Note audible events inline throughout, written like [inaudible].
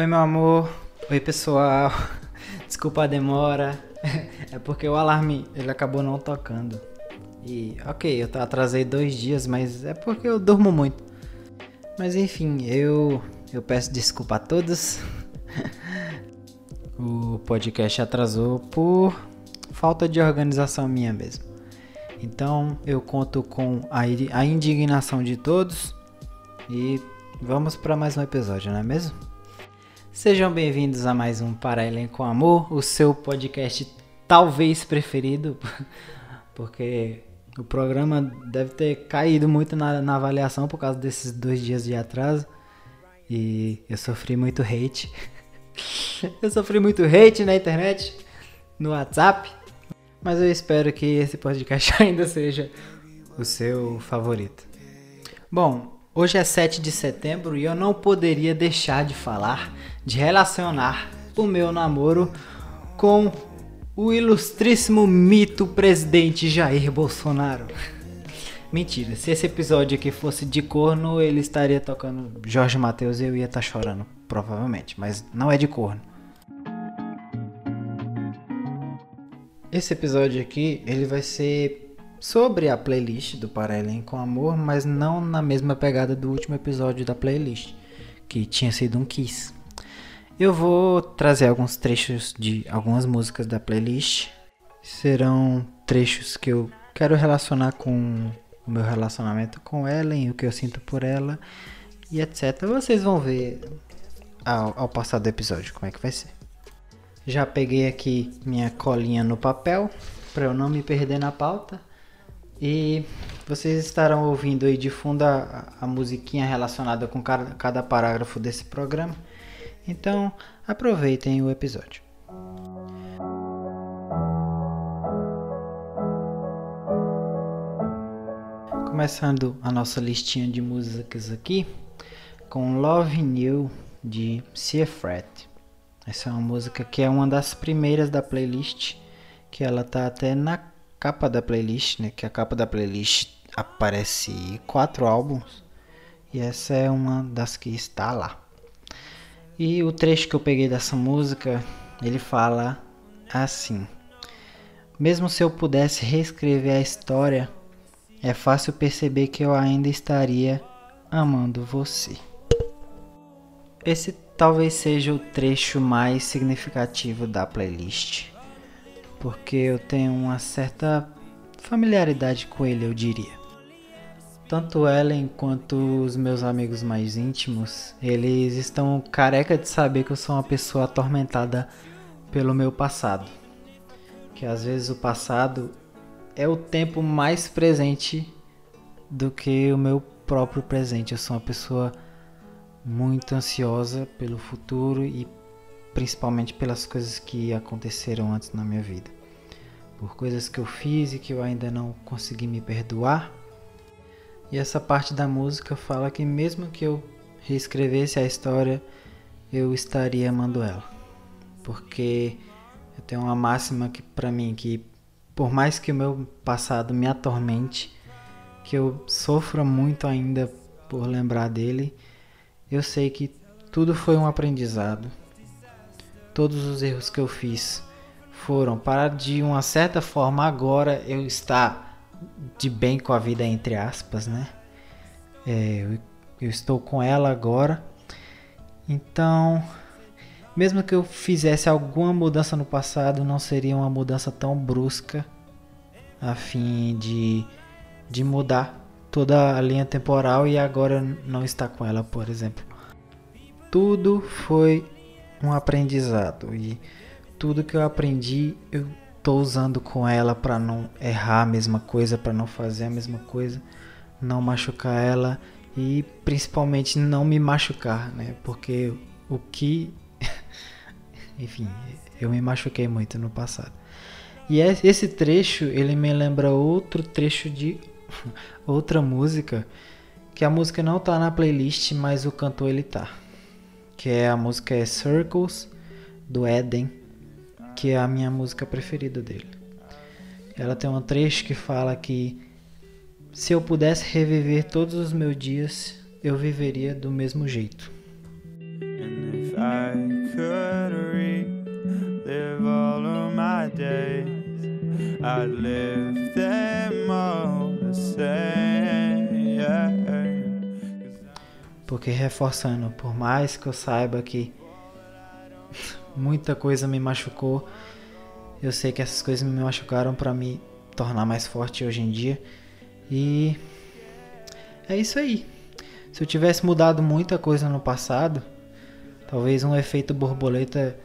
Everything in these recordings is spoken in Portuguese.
Oi, meu amor. Oi, pessoal. [laughs] Desculpa a demora. [laughs] É porque o alarme ele acabou não tocando. E ok, eu atrasei dois dias, mas é porque eu durmo muito. Mas enfim, eu eu peço desculpa a todos. [laughs] o podcast atrasou por falta de organização minha mesmo. Então eu conto com a, a indignação de todos e vamos para mais um episódio, não é mesmo? Sejam bem-vindos a mais um Para Ellen com Amor, o seu podcast talvez preferido, [laughs] porque o programa deve ter caído muito na, na avaliação por causa desses dois dias de atraso e eu sofri muito hate. [laughs] eu sofri muito hate na internet, no WhatsApp, mas eu espero que esse podcast [laughs] ainda seja o seu favorito. Bom, hoje é 7 de setembro e eu não poderia deixar de falar, de relacionar o meu namoro com o ilustríssimo mito presidente Jair Bolsonaro. Mentira, se esse episódio aqui fosse de corno, ele estaria tocando Jorge Matheus e eu ia estar tá chorando, provavelmente, mas não é de corno. Esse episódio aqui, ele vai ser sobre a playlist do Paralém com Amor, mas não na mesma pegada do último episódio da playlist, que tinha sido um Kiss. Eu vou trazer alguns trechos de algumas músicas da playlist. Serão trechos que eu quero relacionar com o meu relacionamento com Ellen, o que eu sinto por ela e etc. Vocês vão ver ao, ao passar do episódio como é que vai ser. Já peguei aqui minha colinha no papel para eu não me perder na pauta. E vocês estarão ouvindo aí de fundo a, a musiquinha relacionada com cada, cada parágrafo desse programa. Então aproveitem o episódio. Começando a nossa listinha de músicas aqui com Love New de Seafret. Essa é uma música que é uma das primeiras da playlist, que ela tá até na capa da playlist, né? Que a capa da playlist aparece quatro álbuns e essa é uma das que está lá. E o trecho que eu peguei dessa música, ele fala assim: Mesmo se eu pudesse reescrever a história, é fácil perceber que eu ainda estaria amando você. Esse talvez seja o trecho mais significativo da playlist, porque eu tenho uma certa familiaridade com ele, eu diria. Tanto Ellen quanto os meus amigos mais íntimos, eles estão careca de saber que eu sou uma pessoa atormentada pelo meu passado. Que às vezes o passado é o tempo mais presente do que o meu próprio presente. Eu sou uma pessoa muito ansiosa pelo futuro e principalmente pelas coisas que aconteceram antes na minha vida. Por coisas que eu fiz e que eu ainda não consegui me perdoar. E essa parte da música fala que mesmo que eu reescrevesse a história, eu estaria amando ela. Porque eu tenho uma máxima que para mim que por mais que o meu passado me atormente, que eu sofra muito ainda por lembrar dele, eu sei que tudo foi um aprendizado. Todos os erros que eu fiz foram para de uma certa forma agora eu estar de bem com a vida entre aspas, né? É, eu, eu estou com ela agora. Então, mesmo que eu fizesse alguma mudança no passado, não seria uma mudança tão brusca a fim de, de mudar toda a linha temporal e agora não está com ela, por exemplo. Tudo foi um aprendizado e tudo que eu aprendi eu estou usando com ela para não errar a mesma coisa, para não fazer a mesma coisa, não machucar ela e principalmente não me machucar, né? Porque o que [laughs] enfim, eu me machuquei muito no passado. E esse trecho, ele me lembra outro trecho de [laughs] outra música, que a música não tá na playlist, mas o cantor ele tá. Que é a música é Circles do Eden, que é a minha música preferida dele. Ela tem um trecho que fala que se eu pudesse reviver todos os meus dias, eu viveria do mesmo jeito. Porque reforçando, por mais que eu saiba que muita coisa me machucou, eu sei que essas coisas me machucaram para me tornar mais forte hoje em dia. E é isso aí. Se eu tivesse mudado muita coisa no passado, talvez um efeito borboleta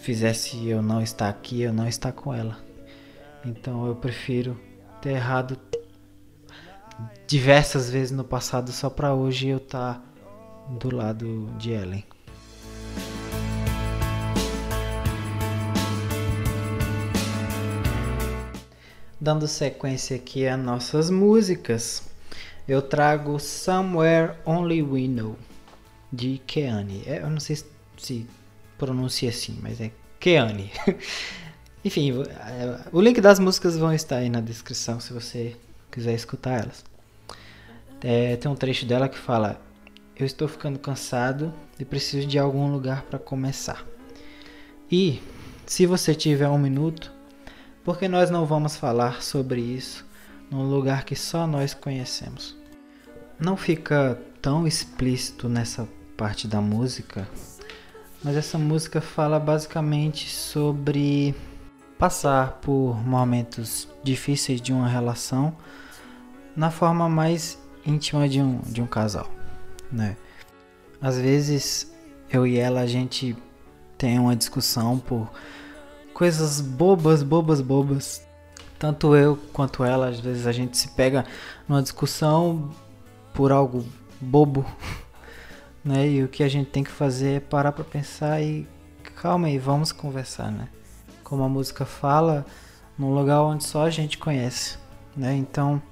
fizesse eu não estar aqui, eu não estar com ela. Então eu prefiro ter errado diversas vezes no passado só para hoje eu estar tá do lado de Ellen. Dando sequência aqui a nossas músicas, eu trago Somewhere Only We Know de Keane. É, eu não sei se pronuncia assim, mas é Keane. [laughs] Enfim, é, o link das músicas vão estar aí na descrição se você quiser escutar elas. É, tem um trecho dela que fala: Eu estou ficando cansado e preciso de algum lugar para começar. E se você tiver um minuto, por que nós não vamos falar sobre isso num lugar que só nós conhecemos? Não fica tão explícito nessa parte da música, mas essa música fala basicamente sobre passar por momentos difíceis de uma relação na forma mais íntima de um, de um casal, né? Às vezes eu e ela a gente tem uma discussão por coisas bobas, bobas, bobas. Tanto eu quanto ela, às vezes a gente se pega numa discussão por algo bobo, [laughs] né? E o que a gente tem que fazer é parar para pensar e calma aí, vamos conversar, né? como a música fala, num lugar onde só a gente conhece, né? Então,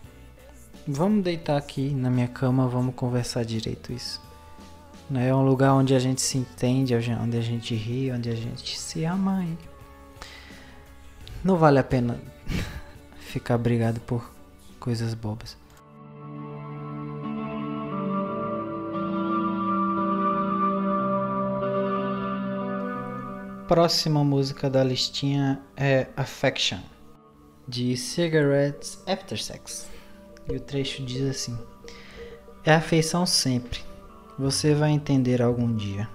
vamos deitar aqui na minha cama, vamos conversar direito isso. Né? É um lugar onde a gente se entende, onde a gente ri, onde a gente se ama. Não vale a pena [laughs] ficar brigado por coisas bobas. Próxima música da listinha é Affection, de Cigarettes After Sex. E o trecho diz assim: É afeição sempre. Você vai entender algum dia.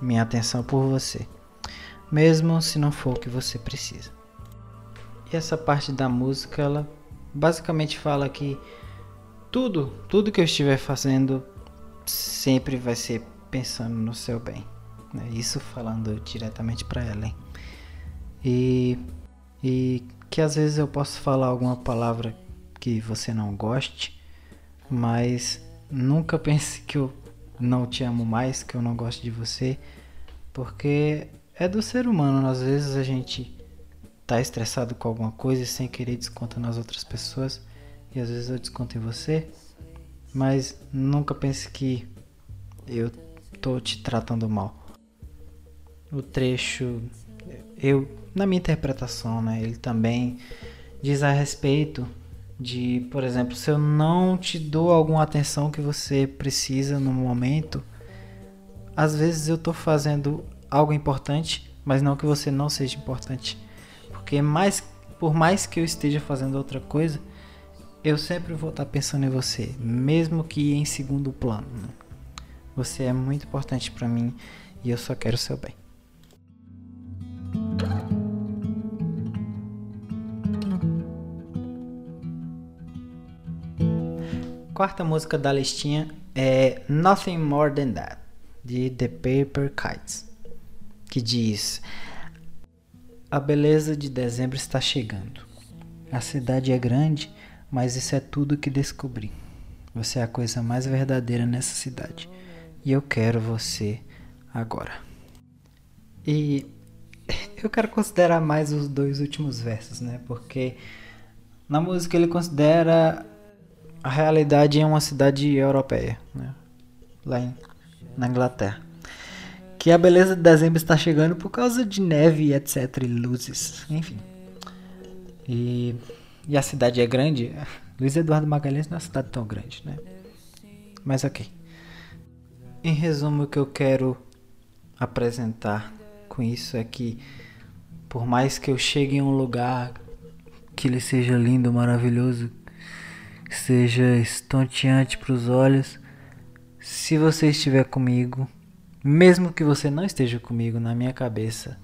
Minha atenção por você, mesmo se não for o que você precisa. Essa parte da música, ela basicamente fala que tudo, tudo que eu estiver fazendo sempre vai ser pensando no seu bem. Né? Isso falando diretamente para ela. Hein? E, e que às vezes eu posso falar alguma palavra que você não goste, mas nunca pense que eu não te amo mais, que eu não gosto de você, porque é do ser humano. Às vezes a gente tá estressado com alguma coisa e sem querer desconta nas outras pessoas, e às vezes eu desconto em você, mas nunca pense que eu tô te tratando mal. O trecho, eu na minha interpretação, né, ele também diz a respeito de, por exemplo, se eu não te dou alguma atenção que você precisa no momento, às vezes eu estou fazendo algo importante, mas não que você não seja importante, porque mais por mais que eu esteja fazendo outra coisa, eu sempre vou estar pensando em você, mesmo que em segundo plano. Né? Você é muito importante para mim e eu só quero o seu bem. Quarta música da listinha é Nothing More Than That, de The Paper Kites, que diz: A beleza de dezembro está chegando. A cidade é grande, mas isso é tudo que descobri. Você é a coisa mais verdadeira nessa cidade. E eu quero você agora. E [laughs] eu quero considerar mais os dois últimos versos, né? Porque na música ele considera a realidade em uma cidade europeia, né? Lá em, na Inglaterra. Que a beleza de dezembro está chegando por causa de neve, etc. e luzes, enfim. E, e a cidade é grande. [laughs] Luiz Eduardo Magalhães não é uma cidade tão grande, né? Mas ok. Em resumo, o que eu quero apresentar com isso é que por mais que eu chegue em um lugar que ele seja lindo, maravilhoso, seja estonteante para os olhos. Se você estiver comigo, mesmo que você não esteja comigo na minha cabeça,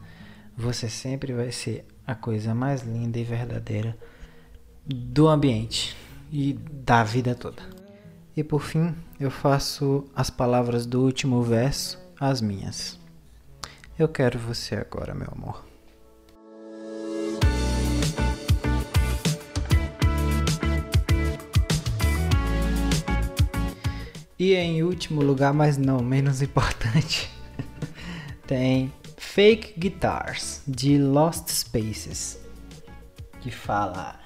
você sempre vai ser a coisa mais linda e verdadeira do ambiente e da vida toda. E por fim, eu faço as palavras do último verso as minhas. Eu quero você agora, meu amor. E em último lugar, mas não menos importante, [laughs] tem Fake Guitars de Lost Spaces, que fala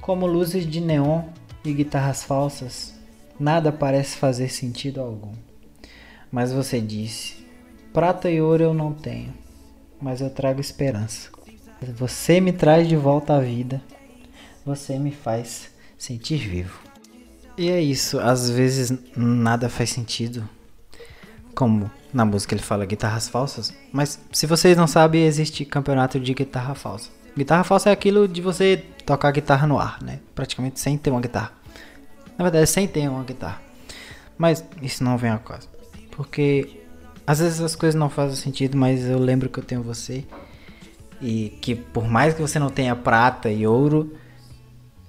como luzes de neon e guitarras falsas, nada parece fazer sentido algum. Mas você disse: prata e ouro eu não tenho, mas eu trago esperança. Você me traz de volta à vida, você me faz sentir vivo. E é isso, às vezes nada faz sentido. Como na música ele fala guitarras falsas, mas se vocês não sabem, existe campeonato de guitarra falsa. Guitarra falsa é aquilo de você tocar guitarra no ar, né? Praticamente sem ter uma guitarra. Na verdade, sem ter uma guitarra. Mas isso não vem a caso. Porque às vezes as coisas não fazem sentido, mas eu lembro que eu tenho você. E que por mais que você não tenha prata e ouro,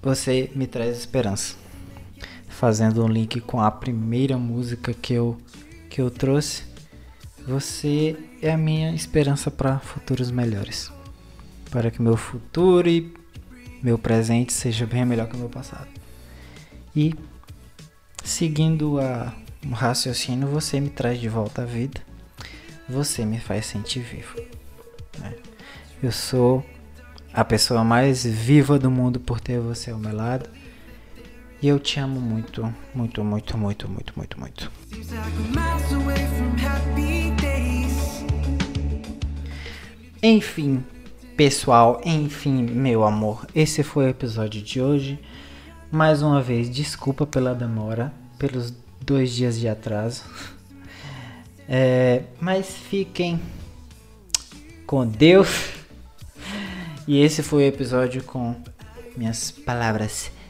você me traz esperança fazendo um link com a primeira música que eu, que eu trouxe. Você é a minha esperança para futuros melhores. Para que meu futuro e meu presente seja bem melhor que o meu passado. E seguindo a, um raciocínio, você me traz de volta à vida. Você me faz sentir vivo. Né? Eu sou a pessoa mais viva do mundo por ter você ao meu lado. E eu te amo muito, muito, muito, muito, muito, muito, muito. Enfim, pessoal, enfim, meu amor, esse foi o episódio de hoje. Mais uma vez, desculpa pela demora, pelos dois dias de atraso. [laughs] É, mas fiquem com Deus. E esse foi o episódio com minhas palavras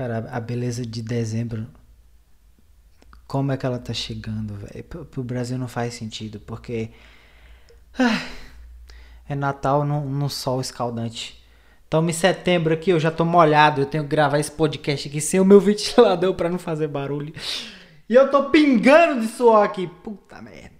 Cara, a beleza de dezembro. Como é que ela tá chegando, velho? Pro, Brasil não faz sentido, porque. É Natal no, no sol escaldante. Então, em setembro aqui eu já tô molhado. Eu tenho que gravar esse podcast aqui sem o meu [laughs] ventilador pra não fazer barulho. E eu tô pingando de suor aqui. Puta merda.